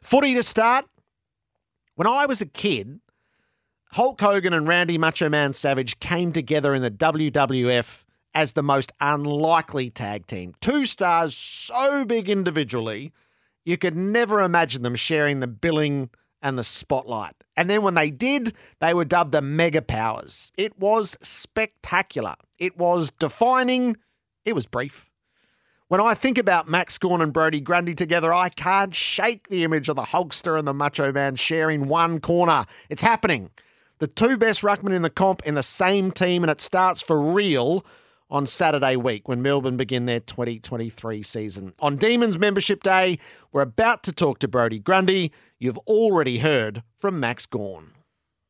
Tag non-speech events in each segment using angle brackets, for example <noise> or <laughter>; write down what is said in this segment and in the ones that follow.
Footy to start. When I was a kid, Hulk Hogan and Randy Macho Man Savage came together in the WWF as the most unlikely tag team. Two stars so big individually, you could never imagine them sharing the billing and the spotlight. And then when they did, they were dubbed the Mega Powers. It was spectacular. It was defining. It was brief. When I think about Max Gawn and Brodie Grundy together, I can't shake the image of the Hulkster and the Macho Man sharing one corner. It's happening. The two best ruckmen in the comp in the same team, and it starts for real on Saturday week when Melbourne begin their 2023 season. On Demons Membership Day, we're about to talk to Brodie Grundy. You've already heard from Max Gawn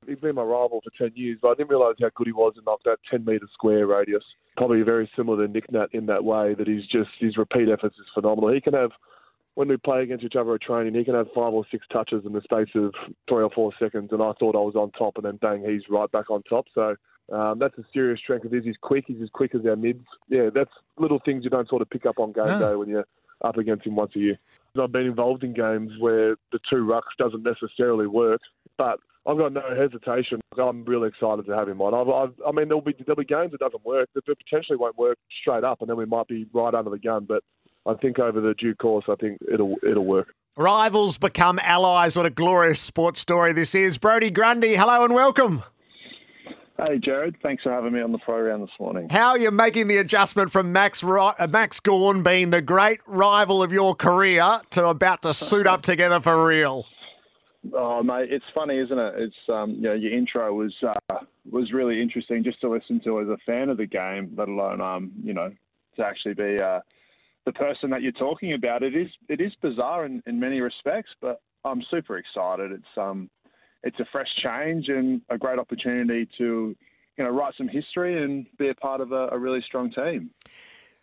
he's been my rival for 10 years, but I didn't realise how good he was in that 10 metre square radius. Probably very similar to Nick Nat in that way, that he's just, his repeat efforts is phenomenal. He can have, when we play against each other at training, he can have five or six touches in the space of three or four seconds, and I thought I was on top, and then bang, he's right back on top. So um, that's a serious strength of his. He's quick. He's as quick as our mids. Yeah, that's little things you don't sort of pick up on game no. day when you're up against him once a year. I've been involved in games where the two rucks doesn't necessarily work, but I've got no hesitation. I'm really excited to have him on. I've, I've, i mean, there'll be there'll be games that doesn't work that potentially won't work straight up, and then we might be right under the gun. But I think over the due course, I think it'll it'll work. Rivals become allies. What a glorious sports story this is. Brodie Grundy, hello and welcome. Hey, Jared. Thanks for having me on the program this morning. How are you making the adjustment from Max uh, Max Gawn being the great rival of your career to about to suit up together for real? Oh, mate, it's funny, isn't it? It's um, you know, your intro was uh, was really interesting just to listen to as a fan of the game, let alone um, you know, to actually be uh, the person that you're talking about. It is it is bizarre in, in many respects, but I'm super excited. It's um, it's a fresh change and a great opportunity to you know write some history and be a part of a, a really strong team.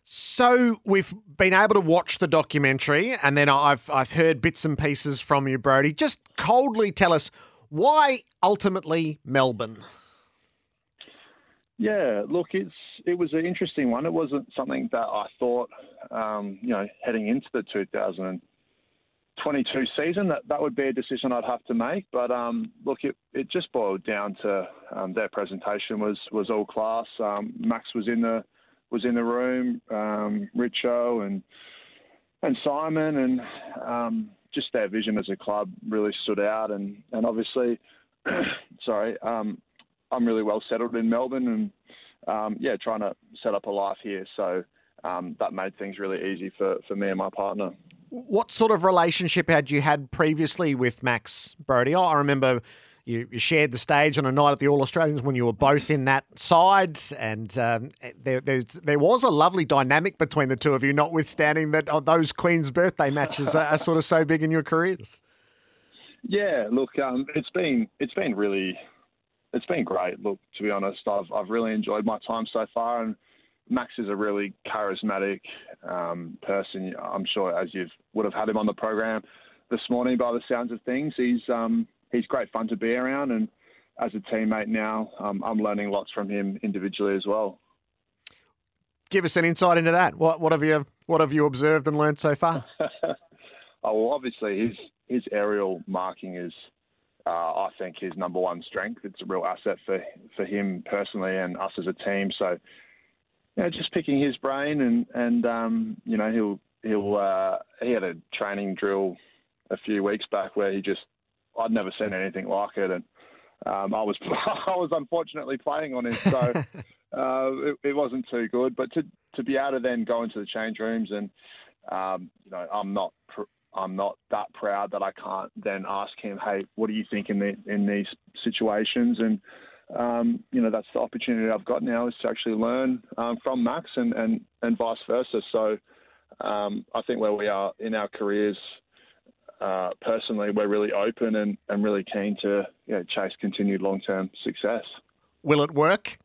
So we've been able to watch the documentary, and then I've I've heard bits and pieces from you, Brodie. Just coldly tell us why ultimately Melbourne. Yeah, look, it's it was an interesting one. It wasn't something that I thought, um, you know, heading into the 2022 season that that would be a decision I'd have to make. But um, look, it, it just boiled down to um, their presentation was was all class. Um, Max was in the was in the room, um, Richo and and Simon, and um, just their vision as a club really stood out. And and obviously, <clears throat> sorry, um, I'm really well settled in Melbourne, and um, yeah, trying to set up a life here. So um, that made things really easy for for me and my partner. What sort of relationship had you had previously with Max Brodie? I remember you, you, shared the stage on a night at the All Australians when you were both in that side, and um, there there was a lovely dynamic between the two of you, notwithstanding that those Queen's birthday matches are, are, sort of so big in your careers. Yeah, look, um, it's been it's been really it's been great. Look, to be honest, I've I've really enjoyed my time so far, and Max is a really charismatic um, person. I'm sure as you would have had him on the program this morning by the sounds of things, he's um, he's great fun to be around, and as a teammate now, um, I'm learning lots from him individually as well. Give us an insight into that. What what have you what have you observed and learned so far? <laughs> oh well, obviously his his aerial marking is, uh, I think, his number one strength. It's a real asset for for him personally and us as a team. So, you know, just picking his brain and and um, you know he'll he'll uh, he had a training drill a few weeks back where he just I'd never seen anything like it, and um, I was <laughs> I was unfortunately playing on it, so <laughs> uh, it, it, wasn't too good. But to to be able to then go into the change rooms and um, you know I'm not pr- I'm not that proud that I can't then ask him, hey, what do you think in the in these situations and um, you know that's the opportunity I've got now is to actually learn um, from Max and, and and vice versa. So um, I think where we are in our careers uh, personally, we're really open and, and really keen to you know, chase continued long term success. Will it work?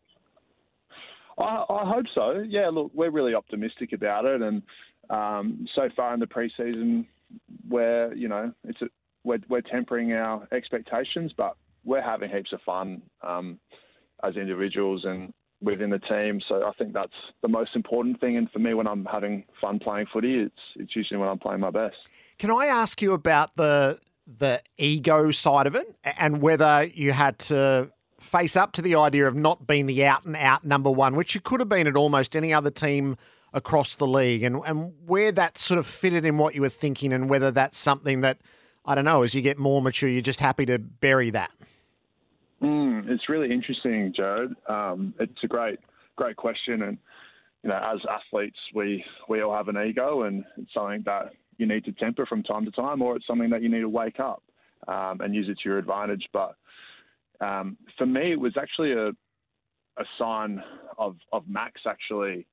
I, I, hope so. Yeah, look, we're really optimistic about it, and um, so far in the preseason, we're you know it's a, we're, we're tempering our expectations, but we're having heaps of fun um, as individuals and within the team. So I think that's the most important thing. And for me, when I'm having fun playing footy, it's it's usually when I'm playing my best. Can I ask you about the the ego side of it and whether you had to face up to the idea of not being the out and out number one, which you could have been at almost any other team across the league, and, and where that sort of fitted in what you were thinking, and whether that's something that, I don't know, as you get more mature, you're just happy to bury that? Mm, it's really interesting, Jared. Um, it's a great, great question, and you know, as athletes, we we all have an ego, and it's something that you need to temper from time to time, or it's something that you need to wake up um, and use it to your advantage. But um, for me, it was actually a a sign of of Max actually,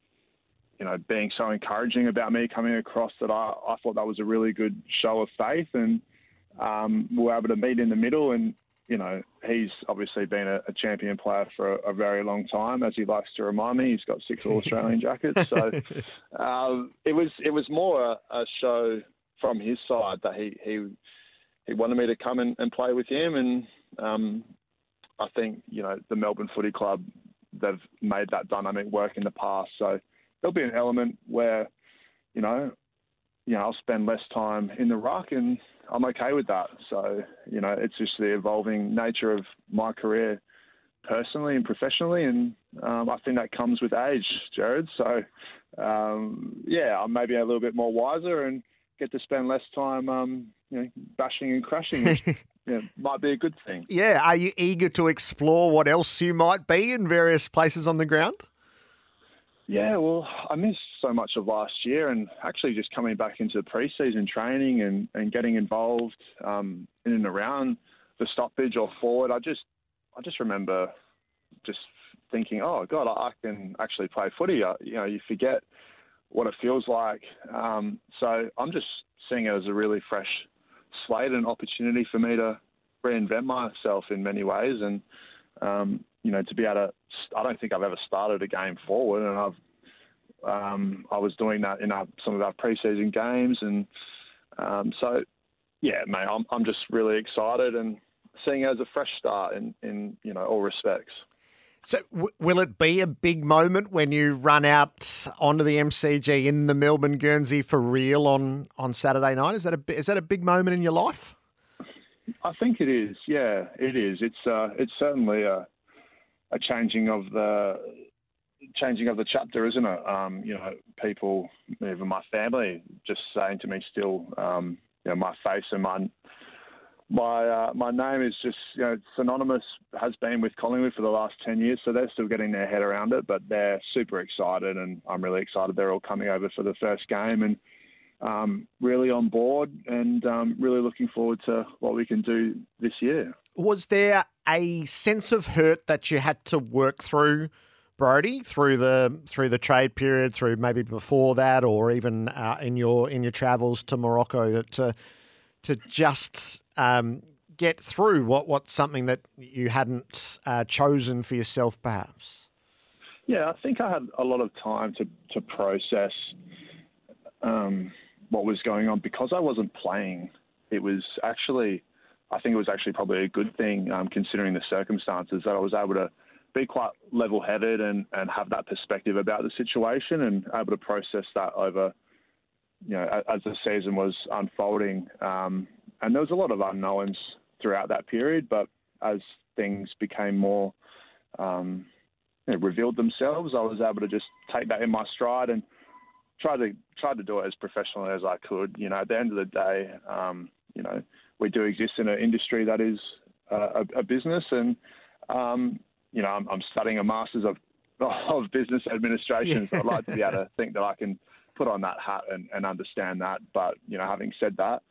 you know, being so encouraging about me coming across that I, I thought that was a really good show of faith, and um, we were able to meet in the middle. And you know, he's obviously been a, a champion player for a, a, very long time, as he likes to remind me. He's got six All Australian jackets, so <laughs> um, it was it was more a, a show from his side that he he he wanted me to come and, and play with him, and um, I think you know the Melbourne Footy Club they've made that dynamic work in the past. So there'll be an element where you know you know I'll spend less time in the ruck, and I'm okay with that. So you know it's just the evolving nature of my career personally and professionally, and um, I think that comes with age, Jared. So um, yeah, I'm maybe a little bit more wiser and get to spend less time, um, you know, bashing and crashing. Which, <laughs> yeah, might be a good thing. Yeah. Are you eager to explore what else you might be in various places on the ground? Yeah, well, I missed so much of last year, and actually just coming back into preseason training and, and getting involved um, in and around the stoppage or forward. I just, I just remember just thinking, oh God, I can actually play footy. You know, you forget what it feels like. Um, so I'm just seeing it as a really fresh slate and opportunity for me to reinvent myself in many ways. And, um, you know, to be able to, I don't think I've ever started a game forward. And I've, um, I was doing that in our, some of our preseason games. And um, so, yeah, mate, I'm, I'm just really excited and seeing it as a fresh start in, in you know, all respects. So, w- will it be a big moment when you run out onto the MCG in the Melbourne Guernsey for real on, on Saturday night? Is that a is that a big moment in your life? I think it is. Yeah, it is. It's uh, it's certainly a a changing of the changing of the chapter, isn't it? Um, you know, people, even my family, just saying to me still, um, you know, my face and my my uh, my name is just you know synonymous has been with Collingwood for the last ten years, so they're still getting their head around it, but they're super excited, and I'm really excited. They're all coming over for the first game and um, really on board, and um, really looking forward to what we can do this year. Was there a sense of hurt that you had to work through? Brodie through the through the trade period, through maybe before that, or even uh, in your in your travels to Morocco, to to just um, get through what what's something that you hadn't uh, chosen for yourself, perhaps? Yeah, I think I had a lot of time to to process um, what was going on because I wasn't playing. It was actually, I think it was actually probably a good thing um, considering the circumstances that I was able to be quite level-headed and, and have that perspective about the situation and able to process that over you know, as the season was unfolding, um, and there was a lot of unknowns throughout that period. But as things became more um, you know, revealed themselves, I was able to just take that in my stride and try to try to do it as professionally as I could. You know, at the end of the day, um, you know, we do exist in an industry that is uh, a, a, business, and um, you know, I'm, I'm, studying a master's of <laughs> of business administration. Yeah. So I'd like to be able to <laughs> think that I can put on that hat and, and understand that. But you know, having said that,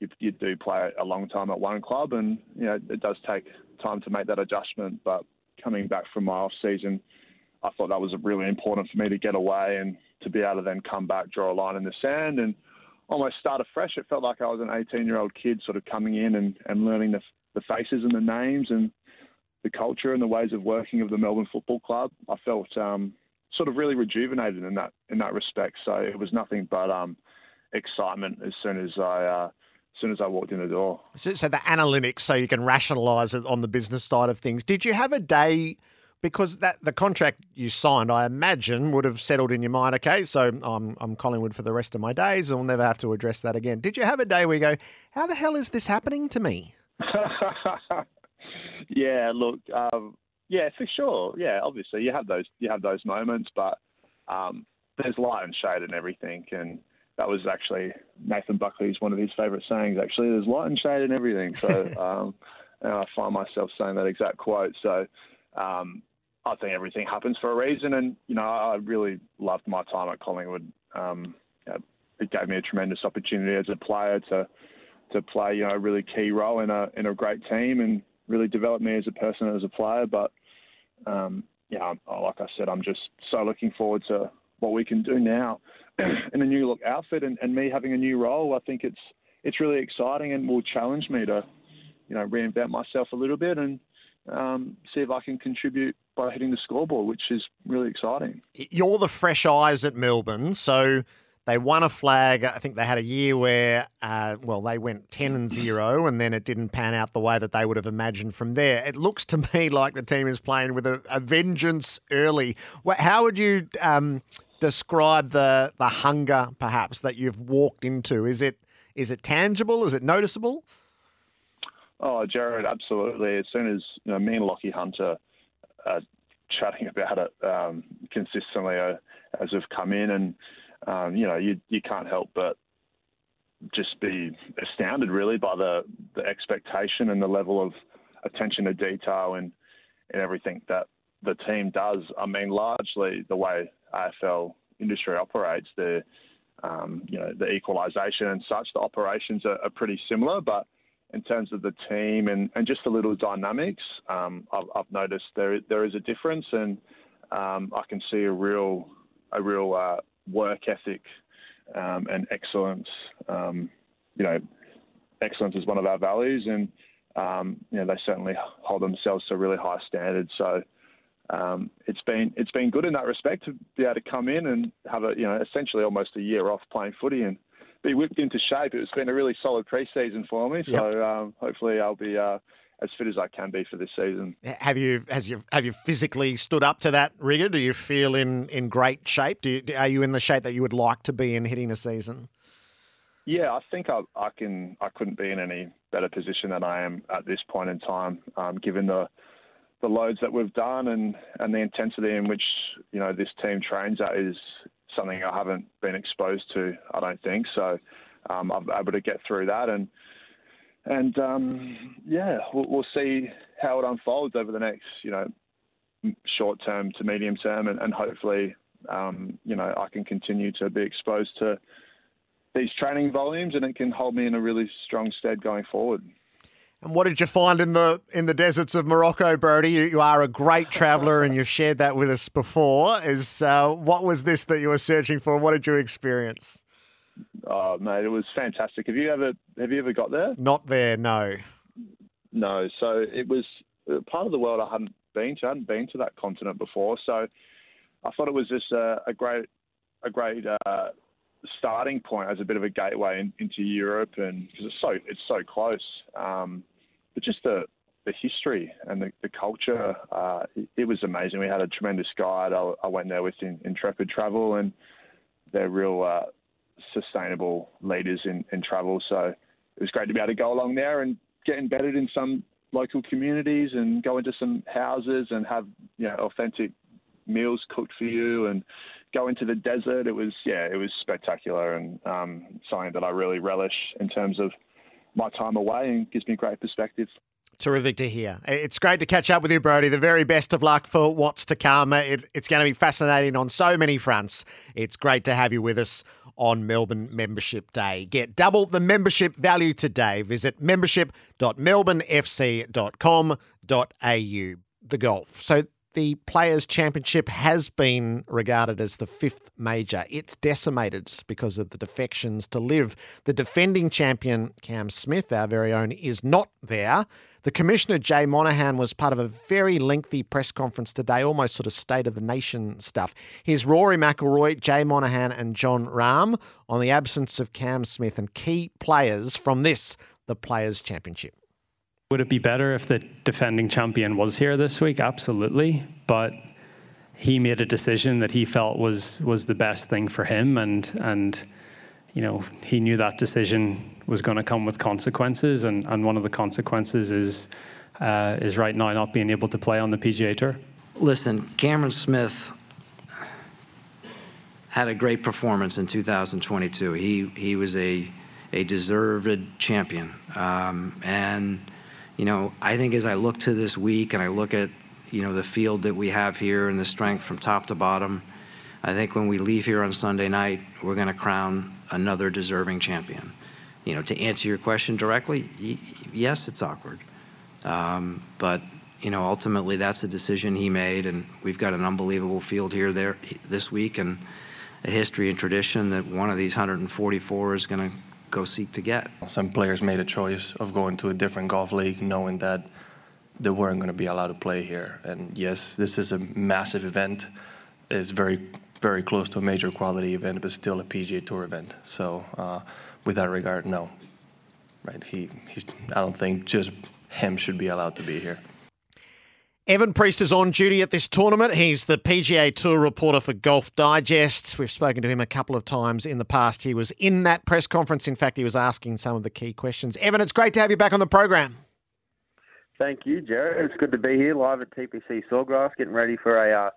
you, you, do play a long time at one club, and you know it does take time to make that adjustment. But coming back from my off season, I thought that was really important for me to get away and to be able to then come back, draw a line in the sand, and almost start afresh. It felt like I was an 18 year old kid, sort of coming in and, and learning the, the faces and the names and the culture and the ways of working of the Melbourne Football Club. I felt um, sort of really rejuvenated in that in that respect. So it was nothing but um, excitement as soon as I. Uh, as soon as I walked in the door. So, so the analytics, so you can rationalise it on the business side of things. Did you have a day because that the contract you signed, I imagine, would have settled in your mind. Okay, so I'm I'm Collingwood for the rest of my days. I'll never have to address that again. Did you have a day where you go, "How the hell is this happening to me"? <laughs> yeah, look, um, yeah, for sure. Yeah, obviously you have those you have those moments, but um, there's light and shade and everything, and that was actually Nathan Buckley's one of his favourite sayings. Actually, there's light and shade and everything. So, <laughs> um, and I find myself saying that exact quote. So, um, I think everything happens for a reason, and you know, I really loved my time at Collingwood. Um, it gave me a tremendous opportunity as a player to to play, you know, a really key role in a in a great team, and really develop me as a person as a player. But um, yeah, like I said, I'm just so looking forward to what we can do now <clears throat> in a new look outfit, and, and me having a new role. I think it's it's really exciting and will challenge me to, you know, reinvent myself a little bit and um, see if I can contribute by hitting the scoreboard, which is really exciting. You're the fresh eyes at Melbourne, so they won a flag. I think they had a year where, uh, well, they went 10 and 0, and then it didn't pan out the way that they would have imagined from there. It looks to <laughs> me like the team is playing with a, a vengeance early. How would you um, describe the, the hunger, perhaps, that you've walked into? Is it is it tangible? Is it noticeable? Oh, Jared, absolutely. As soon as you know, me and Lachie Hunter are chatting about it um, consistently uh, as we've come in, and um, you know, you you can't help but just be astounded, really, by the the expectation and the level of attention to detail and and everything that the team does. I mean, largely the way AFL industry operates, the um, you know the equalisation and such, the operations are, are pretty similar, but in terms of the team and, and just the little dynamics, um, I've, I've, noticed there there is a difference, and um, I can see a real a real uh, work ethic um, and excellence. Um, you know, excellence is one of our values, and um, you know they certainly hold themselves to really high standards. So. Um, it's been it's been good in that respect to be able to come in and have a you know essentially almost a year off playing footy and be whipped into shape. It's been a really solid pre-season for me, so yep. um, hopefully I'll be uh, as fit as I can be for this season. Have you has you have you physically stood up to that rigor? Do you feel in in great shape? Do you, are you in the shape that you would like to be in hitting a season? Yeah, I think I, I can. I couldn't be in any better position than I am at this point in time, um, given the the loads that we've done and, and the intensity in which you know this team trains at is something I haven't been exposed to. I don't think so. Um, I'm able to get through that, and and um, yeah, we'll, we'll, see how it unfolds over the next you know short term to medium term, and, and hopefully um, you know I can continue to be exposed to these training volumes, and it can hold me in a really strong stead going forward. And what did you find in the in the deserts of Morocco, Brodie? You, you are a great traveller, and you've shared that with us before. Is uh, what was this that you were searching for? What did you experience? Oh, mate, it was fantastic. Have you ever have you ever got there? Not there, no. No. So it was part of the world I hadn't been to. I hadn't been to that continent before, so I thought it was just a, a great a great uh, starting point as a bit of a gateway in, into Europe, and because it's so it's so close. Um, but just the the history and the, the culture, uh, it, it, was amazing. We had a tremendous guide. I, I went there with in, Intrepid Travel, and they're real uh, sustainable leaders in, in travel. So it was great to be able to go along there and get embedded in some local communities and go into some houses and have you know authentic meals cooked for you and go into the desert. It was yeah, it was spectacular and um, something that I really relish in terms of my time away and gives me great perspective. Terrific to hear. It's great to catch up with you, Brodie. The very best of luck for what's to come. It, it's going to be fascinating on so many fronts. It's great to have you with us on Melbourne Membership Day. Get double the membership value today. Visit membership.melbournefc.com.au. The golf. So the Players' Championship has been regarded as the fifth major. It's decimated because of the defections to LIV. The defending champion, Cam Smith, our very own, is not there. The Commissioner, Jay Monahan, was part of a very lengthy press conference today, almost sort of state of the nation stuff. Here's Rory McIlroy, Jay Monahan, and Jon Rahm on the absence of Cam Smith and key players from this, the Players' Championship. Would it be better if the defending champion was here this week? Absolutely. But he made a decision that he felt was was the best thing for him and and you know, he knew that decision was going to come with consequences and, and one of the consequences is uh, is right now not being able to play on the PGA Tour. Listen, Cameron Smith had a great performance in 2022. He he was a a deserved champion, um, and you know, I think as I look to this week and I look at, you know, the field that we have here and the strength from top to bottom, I think when we leave here on Sunday night, we're going to crown another deserving champion. You know, to answer your question directly, y- yes, it's awkward. Um, but, you know, ultimately that's a decision he made, and we've got an unbelievable field here there this week and a history and tradition that one of these 144 is going to go seek to get. Some players made a choice of going to a different golf league, knowing that they weren't going to be allowed to play here. And yes, this is a massive event. It's very, very close to a major quality event, but still a PGA Tour event. So, uh, with that regard, no. Right? He, he's. I don't think just him should be allowed to be here. Evan Priest is on duty at this tournament. He's the PGA Tour reporter for Golf Digest. We've spoken to him a couple of times in the past. He was in that press conference. In fact, he was asking some of the key questions. Evan, it's great to have you back on the program. Thank you, Jared. It's good to be here live at TPC Sawgrass, getting ready for a uh,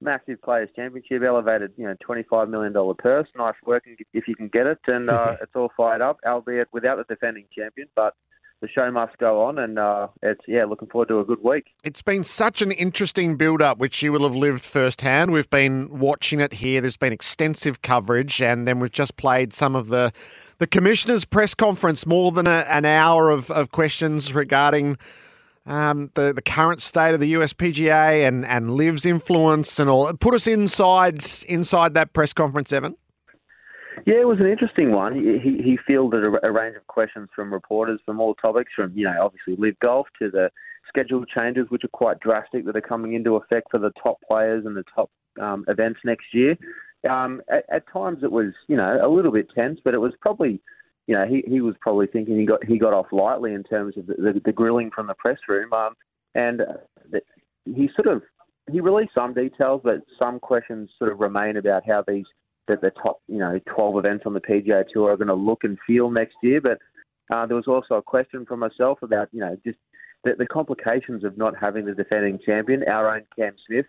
massive Players Championship, elevated, you know, $25 million purse. Nice work if you can get it. And uh, <laughs> it's all fired up, albeit without the defending champion. But the show must go on, and uh, it's yeah, looking forward to a good week. It's been such an interesting build-up, which you will have lived firsthand. We've been watching it here. There's been extensive coverage, and then we've just played some of the the commissioner's press conference, more than a, an hour of, of questions regarding. Um, the the current state of the USPGA and and LIV's influence and all. Put us inside inside that press conference, Evan. Yeah, it was an interesting one. He, he, fielded a, a, range of questions from reporters from all topics, from you know obviously LIV golf to the schedule changes, which are quite drastic, that are coming into effect for the top players and the top um, events next year. Um, at, at, times it was you know a little bit tense, but it was probably you know he, he was probably thinking he got he got off lightly in terms of the, the, the grilling from the press room, um, and uh, he sort of he released some details, but some questions sort of remain about how these that the top, you know, 12 events on the PGA Tour are going to look and feel next year. But uh, there was also a question from myself about, you know, just the, the, complications of not having the defending champion, our own Cam Smith,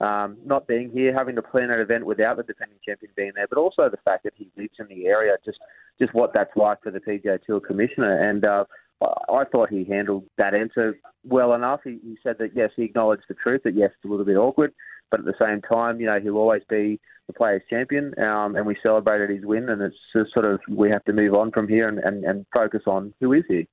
um, not being here, having to plan an event without the defending champion being there, but also the fact that he lives in the area, just just what that's like for the PGA Tour commissioner. And uh, I thought he handled that answer well enough. He, he said that yes, he acknowledged the truth that yes, it's a little bit awkward, but at the same time, you know, he'll always be the players' champion, um, and we celebrated his win, and it's just sort of we have to move on from here and, and, and focus on who is he.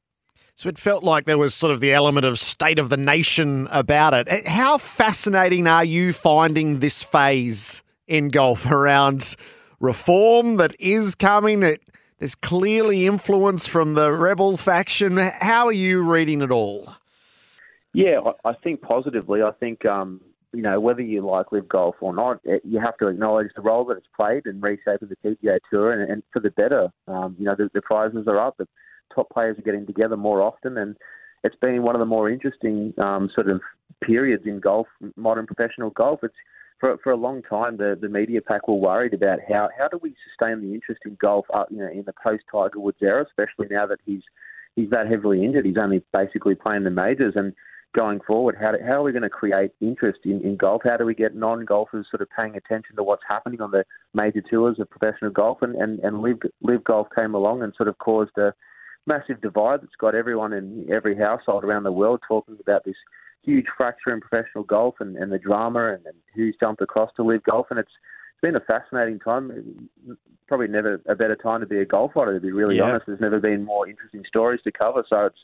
So it felt like there was sort of the element of state of the nation about it. Eh, how fascinating are you finding this phase in golf <laughs> around reform that is coming? It, there's clearly influence from the rebel faction. How are you reading it all? Yeah, I think positively. I think um, you know, whether you like LIV golf or not, it, you have to acknowledge the role that it's played in reshaping the PGA Tour and, and for the better. Um, you know, the, the prizes are up, top players are getting together more often, and it's been one of the more interesting um, sort of periods in golf, modern professional golf. It's for for a long time the the media pack were worried about how how do we sustain the interest in golf, uh, you know, in the post Tiger Woods era, especially now that he's he's that heavily injured. He's only basically playing the majors and going forward? How, do, how are we going to create interest in, in golf? How do we get non golfers sort of paying attention to what's happening on the major tours of professional golf? And, and, and LIV, LIV golf came along and sort of caused a massive divide that's got everyone in every household around the world talking about this huge fracture in professional golf and, and the drama and, and who's jumped across to LIV golf. And it's, it's been a fascinating time. Probably never a better time to be a golf writer, to be really yeah. honest. There's never been more interesting stories to cover. So it's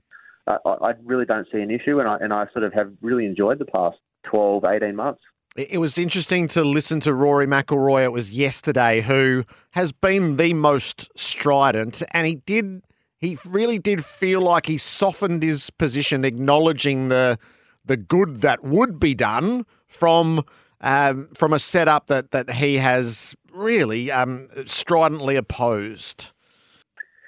I, I really don't see an issue, and I and I sort of have really enjoyed the past 12, 18 months. It was interesting to listen to Rory McIlroy. It was yesterday, who has been the most strident, and he did. He really did feel like he softened his position, acknowledging the the good that would be done from um, from a setup that that he has really um, stridently opposed.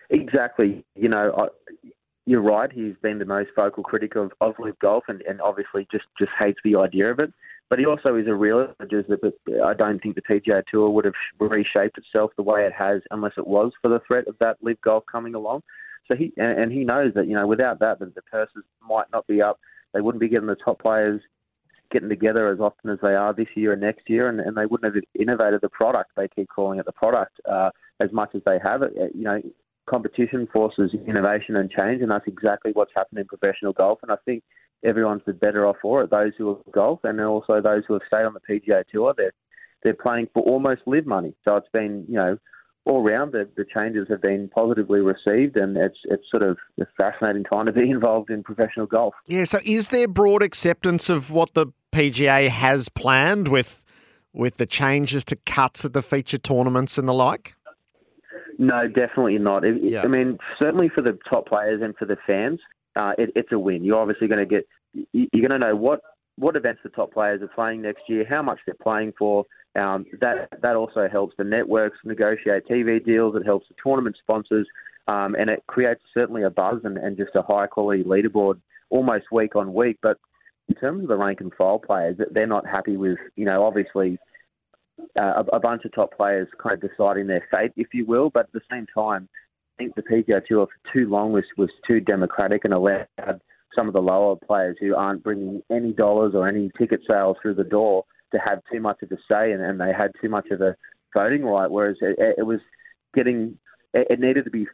Exactly. You know, I, you're right. He's been the most vocal critic of, of LIV Golf, and, and obviously just just hates the idea of it. But he also is a realist. I don't think the PGA Tour would have reshaped itself the way it has unless it was for the threat of that LIV Golf coming along. So he and, he knows that you know without that, the, the purses might not be up. They wouldn't be getting the top players getting together as often as they are this year and next year, and, and they wouldn't have innovated the product. They keep calling it the product uh, as much as they have it. You know, competition forces innovation and change, and that's exactly what's happened in professional golf. And I think everyone's the better off for it. Those who have golf, and also those who have stayed on the PGA Tour. They're they're playing for almost LIV money. So it's been you know all round the, the changes have been positively received, and it's it's sort of a fascinating time to be <laughs> involved in professional golf. Yeah. So is there broad acceptance of what the PGA has planned with with the changes to cuts at the feature tournaments and the like? No, definitely not. It, yeah. I mean, certainly for the top players and for the fans, uh, it, it's a win. You're obviously going to get, you're going to know what what events the top players are playing next year, how much they're playing for. Um, that that also helps the networks negotiate TV deals. It helps the tournament sponsors, um, and it creates certainly a buzz and, and just a high quality leaderboard almost week on week. But in terms of the rank and file players, they're not happy with you know obviously uh, a, a bunch of top players kind of deciding their fate, if you will. But at the same time, think the PGA Tour for too long was, was too democratic and allowed some of the lower players who aren't bringing any dollars or any ticket sales through the door to have too much of a say and, and they had too much of a voting right. Whereas it, it was getting, it, it, needed to be,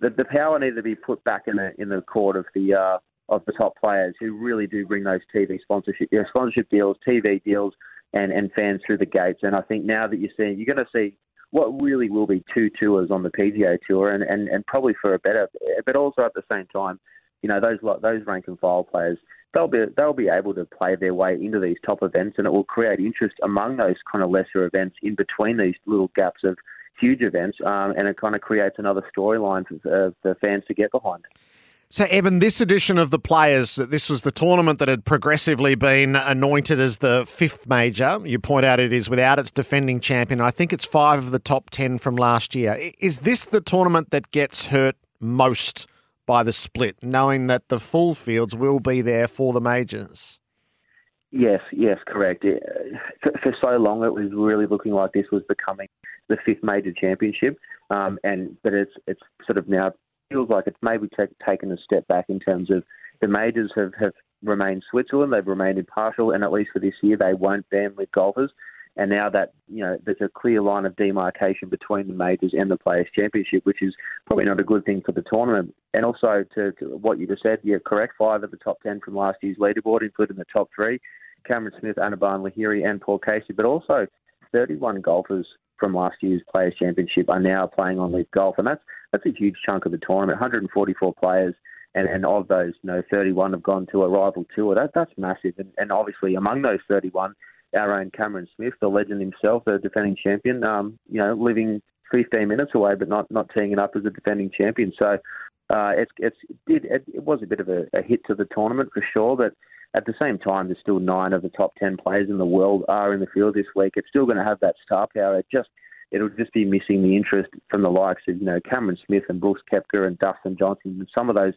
the, the power needed to be put back in the in the court of the uh, of the top players who really do bring those TV sponsorship you know, sponsorship deals, TV deals, and, and fans through the gates. And I think now that you're seeing, you're going to see what really will be two tours on the PGA Tour, and, and, and probably for a better, but also at the same time, you know those those rank and file players, they'll be they'll be able to play their way into these top events, and it will create interest among those kind of lesser events in between these little gaps of huge events, um, and it kind of creates another storyline for, uh, for fans to get behind. So, Evan, this edition of the Players, this was the tournament that had progressively been anointed as the fifth major. You point out it is without its defending champion. I think it's five of the top 10 from last year. Is this the tournament that gets hurt most by the split, knowing that the full fields will be there for the majors? Yes, yes, correct. For, for so long, it was really looking like this was becoming the fifth major championship, um, and but it's it's sort of now feels like it's maybe t- taken a step back in terms of the majors have, have remained Switzerland, they've remained impartial, and at least for this year, they won't ban LIV golfers. And now that you know there's a clear line of demarcation between the majors and the Players Championship, which is probably not a good thing for the tournament. And also to, to what you just said, yeah, correct. Five of the top ten from last year's leaderboard, including the top three: Cameron Smith, Anirban Lahiri, and Paul Casey. But also 31 golfers from last year's Players Championship are now playing on LIV Golf, and that's that's a huge chunk of the tournament. 144 players, and, and of those, you know, 31 have gone to a rival tour. That that's massive, and, and obviously among those 31, our own Cameron Smith, the legend himself, the defending champion, um, you know, living 15 minutes away, but not not teeing it up as a defending champion. So. Uh, it's it's it, it was a bit of a, a hit to the tournament for sure, but at the same time, there's still nine of the top ten players in the world are in the field this week. It's still going to have that star power. It just it'll just be missing the interest from the likes of, you know, Cameron Smith and Brooks Koepka and Dustin Johnson and some of those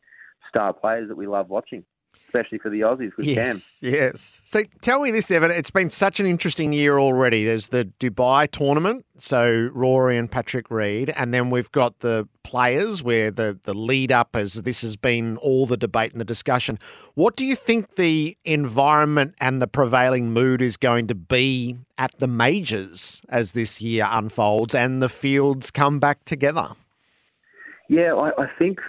star players that we love watching especially for the Aussies with yes, Cam. Yes. So tell me this, Evan. It's been such an interesting year already. There's the Dubai tournament, so Rory and Patrick Reed, and then we've got the players where the, the lead up as this has been all the debate and the discussion. What do you think the environment and the prevailing mood is going to be at the majors as this year unfolds and the fields come back together? Yeah, I, I think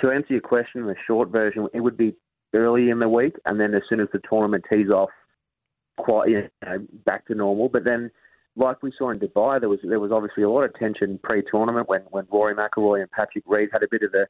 to answer your question, in the short version, it would be early in the week, and then as soon as the tournament tees off, quite you know, back to normal. But then, like we saw in Dubai, there was there was obviously a lot of tension pre-tournament when when Rory McIlroy and Patrick Reed had a bit of a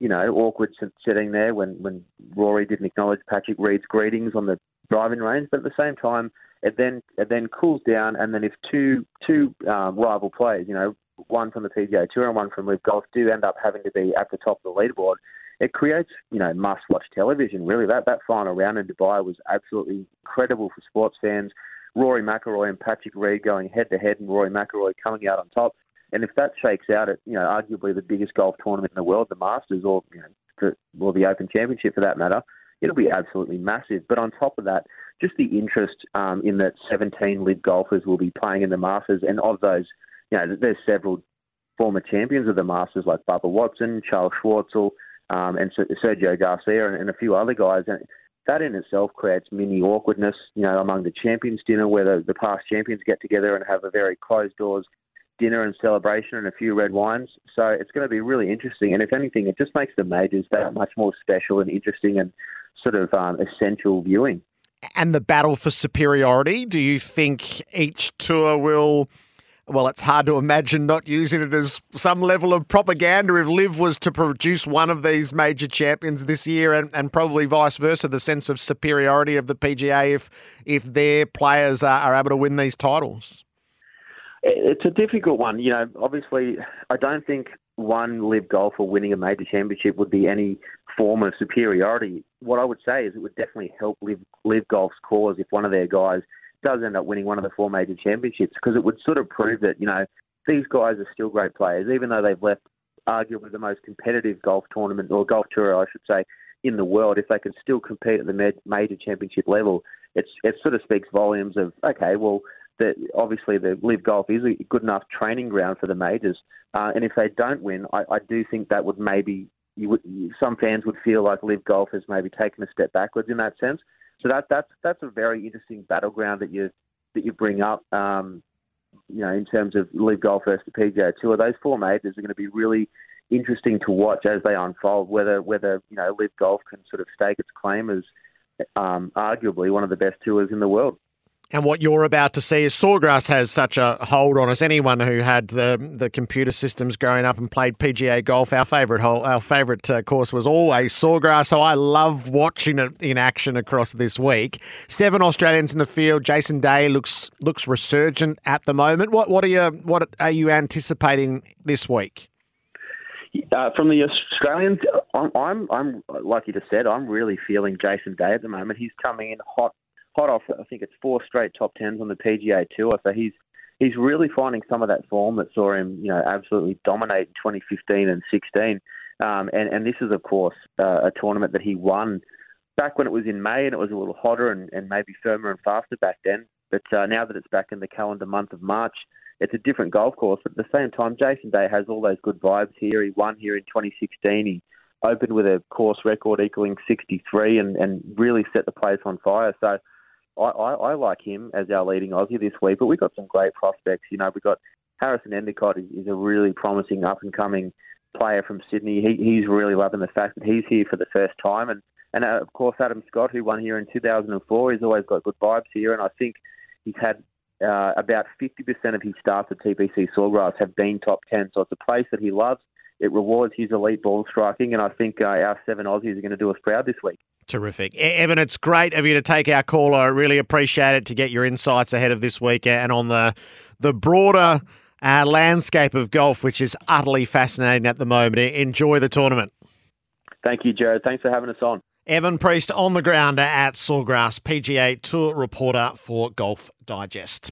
you know awkward sitting there when when Rory didn't acknowledge Patrick Reed's greetings on the driving range, but at the same time, it then it then cools down, and then if two two um, rival players, you know, one from the PGA Tour and one from LIV Golf, do end up having to be at the top of the leaderboard, it creates you know must-watch television. Really, that that final round in Dubai was absolutely incredible for sports fans. Rory McIlroy and Patrick Reed going head to head, and Rory McIlroy coming out on top. And if that shakes out at you know arguably the biggest golf tournament in the world, the Masters, or you know, the, or the Open Championship for that matter, it'll be absolutely massive. But on top of that, just the interest um, in that 17 LIV golfers will be playing in the Masters, and of those, you know, there's several former champions of the Masters like Bubba Watson, Charles Schwartzel, um, and Sergio Garcia, and, and a few other guys. And that in itself creates mini awkwardness, you know, among the champions dinner where the, the past champions get together and have a very closed doors dinner and celebration and a few red wines. So it's going to be really interesting. And if anything, it just makes the majors that much more special and interesting and sort of um, essential viewing. And the battle for superiority, do you think each tour will well, it's hard to imagine not using it as some level of propaganda if LIV was to produce one of these major champions this year and, and probably vice versa, the sense of superiority of the PGA if if their players are, are able to win these titles? It's a difficult one. You know, obviously, I don't think one LIV golfer winning a major championship would be any form of superiority. What I would say is it would definitely help LIV, LIV golf's cause if one of their guys – does end up winning one of the four major championships because it would sort of prove that, you know, these guys are still great players, even though they've left arguably the most competitive golf tournament or golf tour, I should say, in the world. If they can still compete at the major championship level, it's it sort of speaks volumes of okay, well, that obviously the LIV Golf is a good enough training ground for the majors, uh, and if they don't win, I, I do think that would maybe you would, some fans would feel like LIV Golf has maybe taken a step backwards in that sense. So that that's that's a very interesting battleground that you that you bring up. Um, you know, in terms of LIV Golf versus the PGA Tour, those four majors are going to be really interesting to watch as they unfold. Whether whether you know LIV Golf can sort of stake its claim as um, arguably one of the best tours in the world. And what you're about to see is Sawgrass has such a hold on us. Anyone who had the the computer systems growing up and played PGA golf, our favourite hole, our favourite uh, course was always Sawgrass. So I love watching it in action across this week. Seven Australians in the field. Jason Day looks looks resurgent at the moment. What what are you what are you anticipating this week? Uh, from the Australians, I'm, I'm, I'm like you just said, I'm really feeling Jason Day at the moment. He's coming in hot hot off. I think it's four straight top tens on the PGA Tour. So he's he's really finding some of that form that saw him, you know, absolutely dominate in 2015 and 16. Um, and and this is of course uh, a tournament that he won back when it was in May and it was a little hotter and, and maybe firmer and faster back then. But uh, now that it's back in the calendar month of March, it's a different golf course. But at the same time, Jason Day has all those good vibes here. He won here in 2016. He opened with a course record equaling 63 and, and really set the place on fire. So I, I, I like him as our leading Aussie this week, but we've got some great prospects. You know, we've got Harrison Endicott is, is a really promising up and coming player from Sydney. He, he's really loving the fact that he's here for the first time, and and uh, of course Adam Scott, who won here in 2004, he's always got good vibes here, and I think he's had uh, about 50% of his starts at TPC Sawgrass have been top 10, so it's a place that he loves. It rewards his elite ball striking, and I think uh, our seven Aussies are going to do us proud this week. Terrific. Evan, it's great of you to take our call. I really appreciate it to get your insights ahead of this week and on the the broader uh, landscape of golf, which is utterly fascinating at the moment. Enjoy the tournament. Thank you, Jared. Thanks for having us on. Evan Priest on the ground at Sawgrass, PGA Tour reporter for Golf Digest.